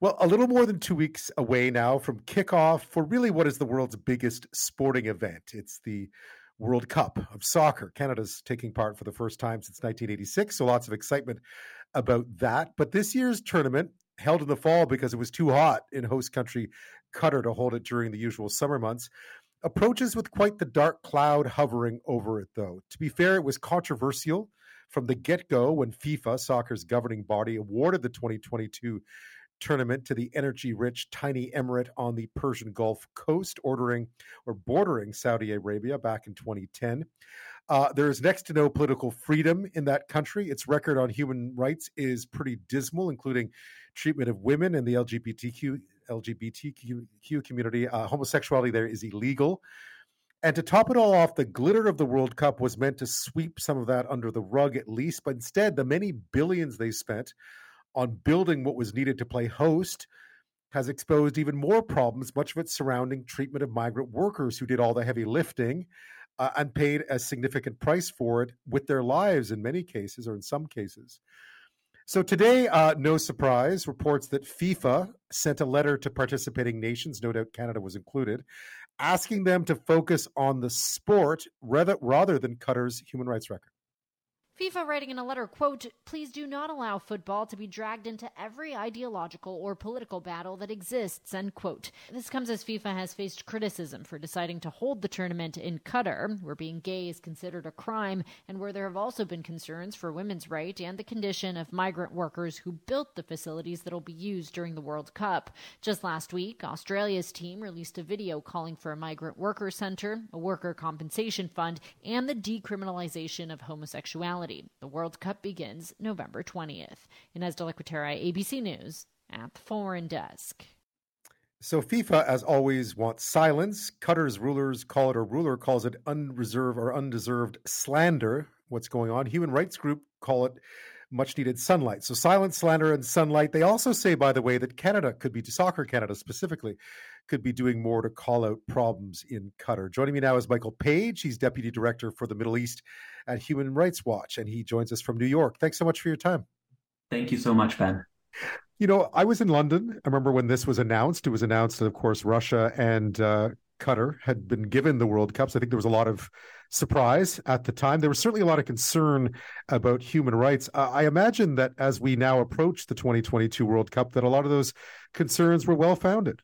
Well, a little more than two weeks away now from kickoff for really what is the world's biggest sporting event. It's the World Cup of soccer. Canada's taking part for the first time since 1986, so lots of excitement about that. But this year's tournament, held in the fall because it was too hot in host country Qatar to hold it during the usual summer months, approaches with quite the dark cloud hovering over it, though. To be fair, it was controversial from the get go when FIFA, soccer's governing body, awarded the 2022 tournament to the energy rich tiny emirate on the Persian Gulf coast, ordering or bordering Saudi Arabia back in 2010. Uh, there is next to no political freedom in that country. Its record on human rights is pretty dismal, including treatment of women and the LGBTQ LGBTQ community. Uh, homosexuality there is illegal. And to top it all off, the glitter of the World Cup was meant to sweep some of that under the rug at least, but instead, the many billions they spent on building what was needed to play host has exposed even more problems, much of it surrounding treatment of migrant workers who did all the heavy lifting uh, and paid a significant price for it with their lives in many cases, or in some cases. So today, uh, no surprise, reports that FIFA sent a letter to participating nations, no doubt Canada was included, asking them to focus on the sport rather, rather than Qatar's human rights record. FIFA writing in a letter, quote, please do not allow football to be dragged into every ideological or political battle that exists, end quote. This comes as FIFA has faced criticism for deciding to hold the tournament in Qatar, where being gay is considered a crime, and where there have also been concerns for women's rights and the condition of migrant workers who built the facilities that'll be used during the World Cup. Just last week, Australia's team released a video calling for a migrant worker center, a worker compensation fund, and the decriminalization of homosexuality. The World Cup begins November 20th. Inez de la ABC News at the Foreign Desk. So FIFA, as always, wants silence. Qatar's rulers call it, or ruler calls it unreserved or undeserved slander. What's going on? Human rights group call it much needed sunlight. So silence, slander, and sunlight. They also say, by the way, that Canada could be soccer Canada specifically could be doing more to call out problems in Qatar. Joining me now is Michael Page. He's deputy director for the Middle East at Human Rights Watch, and he joins us from New York. Thanks so much for your time. Thank you so much, Ben. You know, I was in London. I remember when this was announced. It was announced that, of course, Russia and uh, Qatar had been given the World Cups. I think there was a lot of surprise at the time. There was certainly a lot of concern about human rights. Uh, I imagine that as we now approach the 2022 World Cup, that a lot of those concerns were well founded.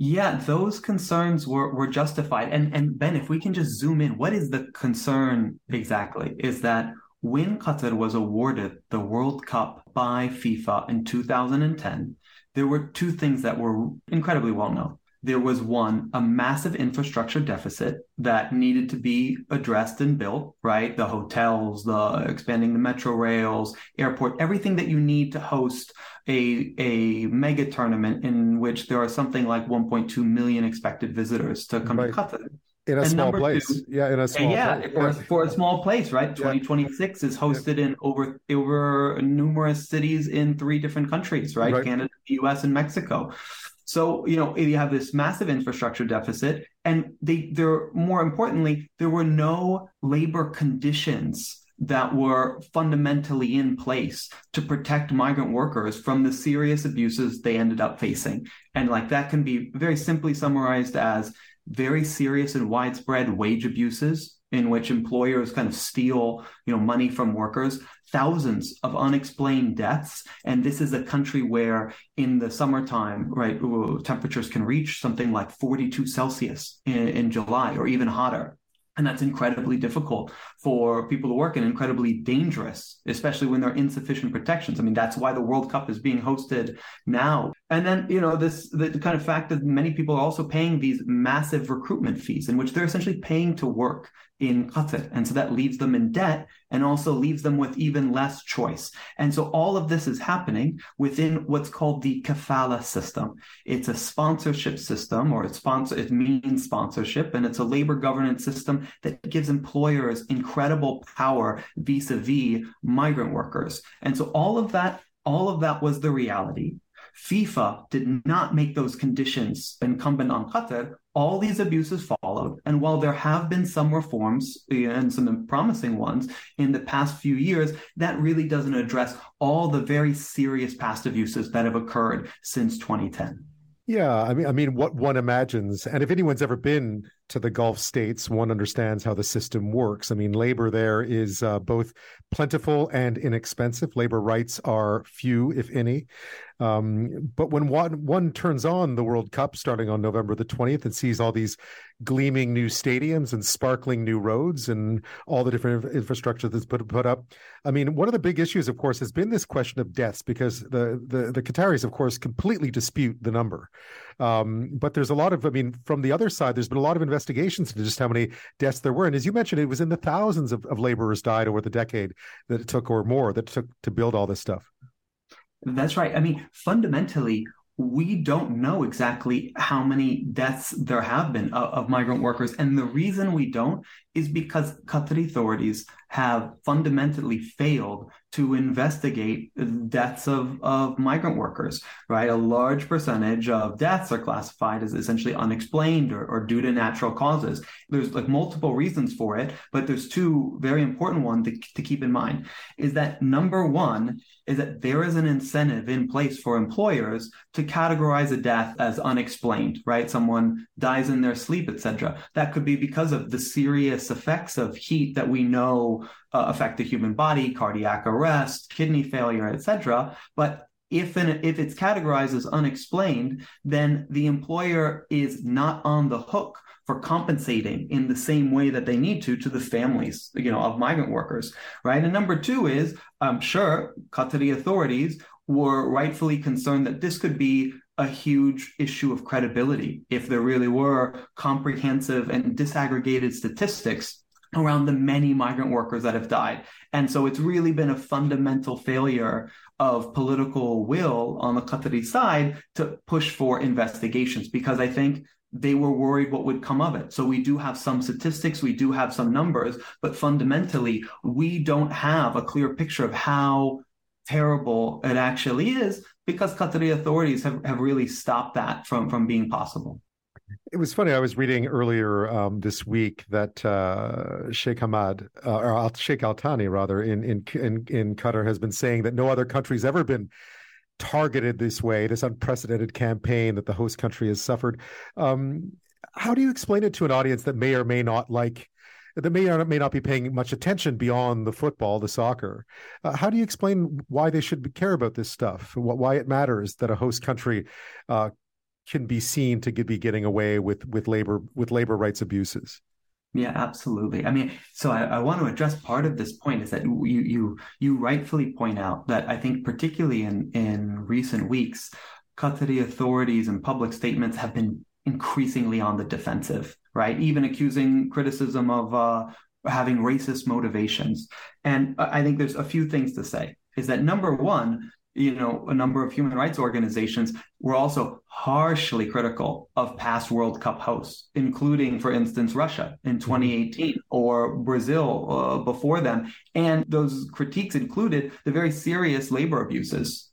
Yeah, those concerns were, were justified. And and Ben, if we can just zoom in, what is the concern exactly? Is that when Qatar was awarded the World Cup by FIFA in 2010, there were two things that were incredibly well known there was one, a massive infrastructure deficit that needed to be addressed and built, right? The hotels, the expanding the metro rails, airport, everything that you need to host a, a mega tournament in which there are something like 1.2 million expected visitors to come right. to Qatar. In a and small place. Two, yeah, in a small yeah, place. For, for a small place, right? 2026 is hosted yeah. in over over numerous cities in three different countries, right? right. Canada, the US, and Mexico. So, you know, you have this massive infrastructure deficit, and they there more importantly, there were no labor conditions that were fundamentally in place to protect migrant workers from the serious abuses they ended up facing. And like that can be very simply summarized as very serious and widespread wage abuses in which employers kind of steal you know money from workers thousands of unexplained deaths and this is a country where in the summertime right temperatures can reach something like 42 celsius in, in july or even hotter and that's incredibly difficult for people to work and incredibly dangerous, especially when there are insufficient protections. I mean, that's why the World Cup is being hosted now. And then, you know, this the, kind of fact that many people are also paying these massive recruitment fees in which they're essentially paying to work in Qatar. And so that leaves them in debt and also leaves them with even less choice. And so all of this is happening within what's called the kafala system. It's a sponsorship system or it sponsor it means sponsorship and it's a labor governance system that gives employers incredible power vis-a-vis migrant workers. And so all of that all of that was the reality. FIFA did not make those conditions incumbent on Qatar. All these abuses followed. And while there have been some reforms and some promising ones in the past few years, that really doesn't address all the very serious past abuses that have occurred since 2010. Yeah, I mean, I mean, what one imagines, and if anyone's ever been to the Gulf states, one understands how the system works. I mean, labor there is uh, both plentiful and inexpensive. Labor rights are few, if any. Um, but when one, one turns on the World Cup starting on November the 20th and sees all these gleaming new stadiums and sparkling new roads and all the different infrastructure that's put, put up, I mean, one of the big issues, of course, has been this question of deaths because the, the, the Qataris, of course, completely dispute the number. Um, but there's a lot of, I mean, from the other side, there's been a lot of investigations into just how many deaths there were. And as you mentioned, it was in the thousands of, of laborers died over the decade that it took or more that it took to build all this stuff. That's right. I mean, fundamentally, we don't know exactly how many deaths there have been of, of, migrant workers. And the reason we don't is because Qatari authorities have fundamentally failed to investigate deaths of, of migrant workers, right? A large percentage of deaths are classified as essentially unexplained or, or due to natural causes. There's like multiple reasons for it, but there's two very important ones to, to keep in mind is that number one is that there is an incentive in place for employers to categorize a death as unexplained, right? Someone dies in their sleep, etc. That could be because of the serious effects of heat that we know uh, affect the human body, cardiac arrest, kidney failure, etc. But if an, if it's categorized as unexplained, then the employer is not on the hook for compensating in the same way that they need to to the families, you know, of migrant workers, right? And number two is, I'm sure Qatari authorities were rightfully concerned that this could be a huge issue of credibility if there really were comprehensive and disaggregated statistics around the many migrant workers that have died. And so it's really been a fundamental failure of political will on the Qatari side to push for investigations because I think they were worried what would come of it. So we do have some statistics, we do have some numbers, but fundamentally, we don't have a clear picture of how terrible it actually is because Qatari authorities have, have really stopped that from, from being possible. It was funny. I was reading earlier um, this week that uh, Sheikh Hamad, uh, or Sheikh Al Thani, rather, in, in in in Qatar, has been saying that no other country's ever been targeted this way, this unprecedented campaign that the host country has suffered. Um, how do you explain it to an audience that may or may not like, that may or may not be paying much attention beyond the football, the soccer? Uh, how do you explain why they should care about this stuff? Why it matters that a host country uh, can be seen to be getting away with with labor with labor rights abuses? Yeah, absolutely. I mean, so I, I, want to address part of this point is that you you you rightfully point out that I think particularly in in recent weeks, Qatari authorities and public statements have been increasingly on the defensive, right? Even accusing criticism of uh, having racist motivations. And I think there's a few things to say. Is that number one, you know, a number of human rights organizations were also harshly critical of past World Cup hosts, including, for instance, Russia in 2018 or Brazil uh, before them. And those critiques included the very serious labor abuses.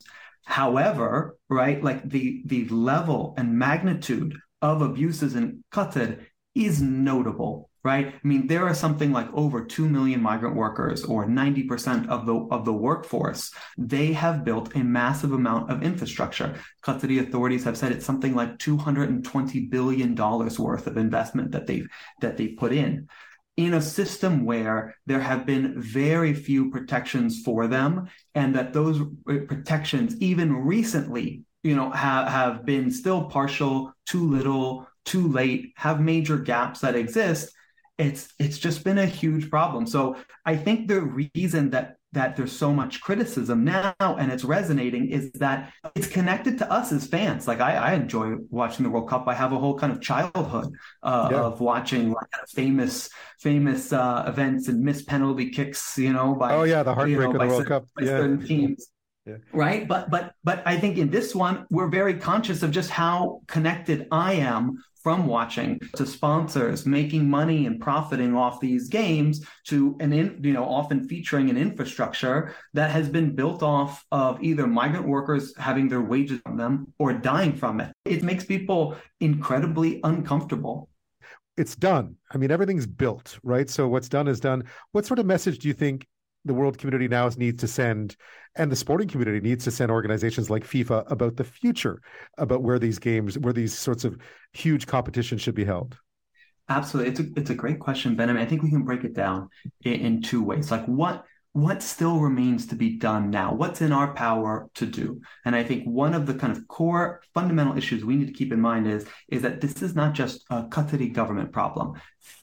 However, right, like the, the level and magnitude of abuses in Qatar is notable right? I mean, there are something like over 2 million migrant workers or 90% of the, of the workforce. They have built a massive amount of infrastructure. Qatari authorities have said it's something like $220 billion worth of investment that they've, that they've put in in a system where there have been very few protections for them and that those uh, protections even recently you know have, have been still partial too little too late have major gaps that exist it's it's just been a huge problem. So I think the reason that that there's so much criticism now and it's resonating is that it's connected to us as fans. Like I, I enjoy watching the World Cup. I have a whole kind of childhood uh, yeah. of watching like kind of famous famous uh, events and missed penalty kicks. You know, by oh yeah, the heartbreak you know, of the World Cup. yeah. certain teams. Yeah. Right. But but but I think in this one, we're very conscious of just how connected I am from watching to sponsors making money and profiting off these games to an in, you know often featuring an infrastructure that has been built off of either migrant workers having their wages from them or dying from it it makes people incredibly uncomfortable it's done. I mean, everything's built, right? So what's done is done. What sort of message do you think the world community now needs to send, and the sporting community needs to send organizations like FIFA about the future, about where these games, where these sorts of huge competitions should be held? Absolutely, it's a it's a great question, Ben. I, I think we can break it down in, in two ways. Like what what still remains to be done now? What's in our power to do? And I think one of the kind of core fundamental issues we need to keep in mind is, is that this is not just a Qatari government problem.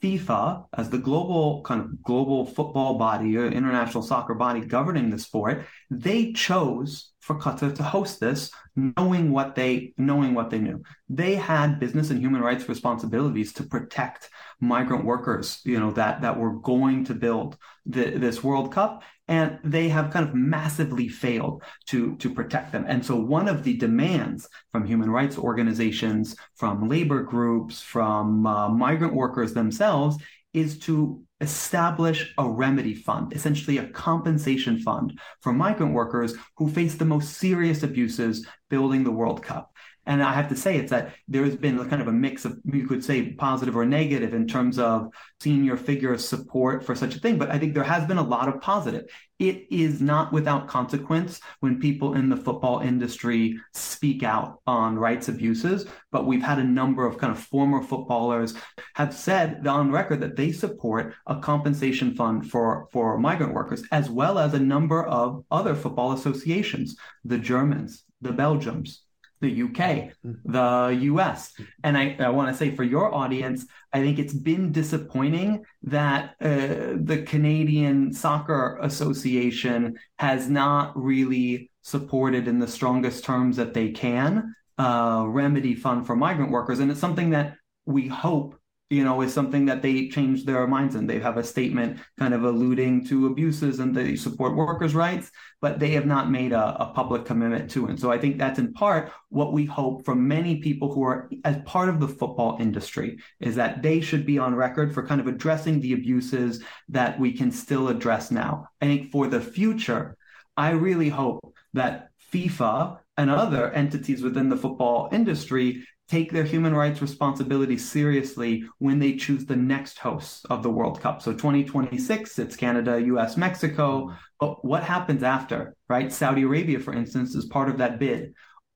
FIFA, as the global kind of global football body or international soccer body governing the sport, they chose for Qatar to host this, knowing what they knowing what they knew. They had business and human rights responsibilities to protect migrant workers, you know, that that were going to build the, this World Cup, and they have kind of massively failed to to protect them. And so, one of the demands from human rights organizations, from labor groups, from uh, migrant workers themselves, is to establish a remedy fund, essentially a compensation fund for migrant workers who face the most serious abuses building the World Cup. And I have to say, it's that there's been kind of a mix of, you could say, positive or negative in terms of senior figure support for such a thing. But I think there has been a lot of positive. It is not without consequence when people in the football industry speak out on rights abuses. But we've had a number of kind of former footballers have said on record that they support a compensation fund for, for migrant workers, as well as a number of other football associations, the Germans, the Belgians, the UK, the US. And I, I want to say for your audience, I think it's been disappointing that uh, the Canadian Soccer Association has not really supported in the strongest terms that they can uh, remedy fund for migrant workers. And it's something that we hope you know, is something that they change their minds and They have a statement kind of alluding to abuses and they support workers' rights, but they have not made a, a, public commitment to it. So I think that's in part what we hope from many people who are as part of the football industry is that they should be on record for kind of addressing the abuses that we can still address now. I think for the future, I really hope that FIFA and other entities within the football industry take their human rights responsibilities seriously when they choose the next hosts of the World Cup. So 2026, it's Canada, US, Mexico. But what happens after, right? Saudi Arabia, for instance, is part of that bid.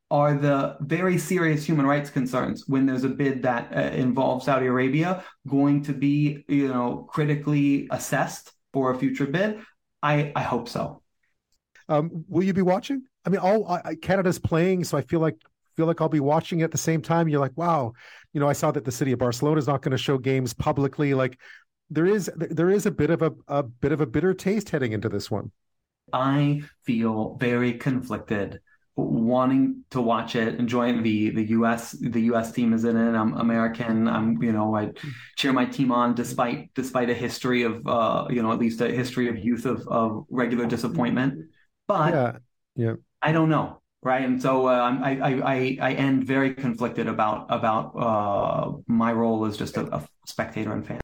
Are the very serious human rights concerns when there's a bid that uh, involves Saudi Arabia going to be, you know, critically assessed for a future bid? I, I hope so. Um, will you be watching? I mean, all I, Canada's playing, so I feel like feel like I'll be watching at the same time. You're like, wow, you know, I saw that the city of Barcelona is not going to show games publicly. Like, there is there is a bit of a, a bit of a bitter taste heading into this one. I feel very conflicted wanting to watch it, enjoying the the US the US team is in it. I'm American. I'm you know I cheer my team on despite despite a history of uh you know at least a history of youth of of regular disappointment. But yeah, yeah. I don't know right? And so uh, I, I, I end very conflicted about about uh, my role as just a, a spectator and fan.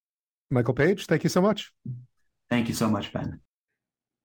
Michael Page, thank you so much. Thank you so much, Ben.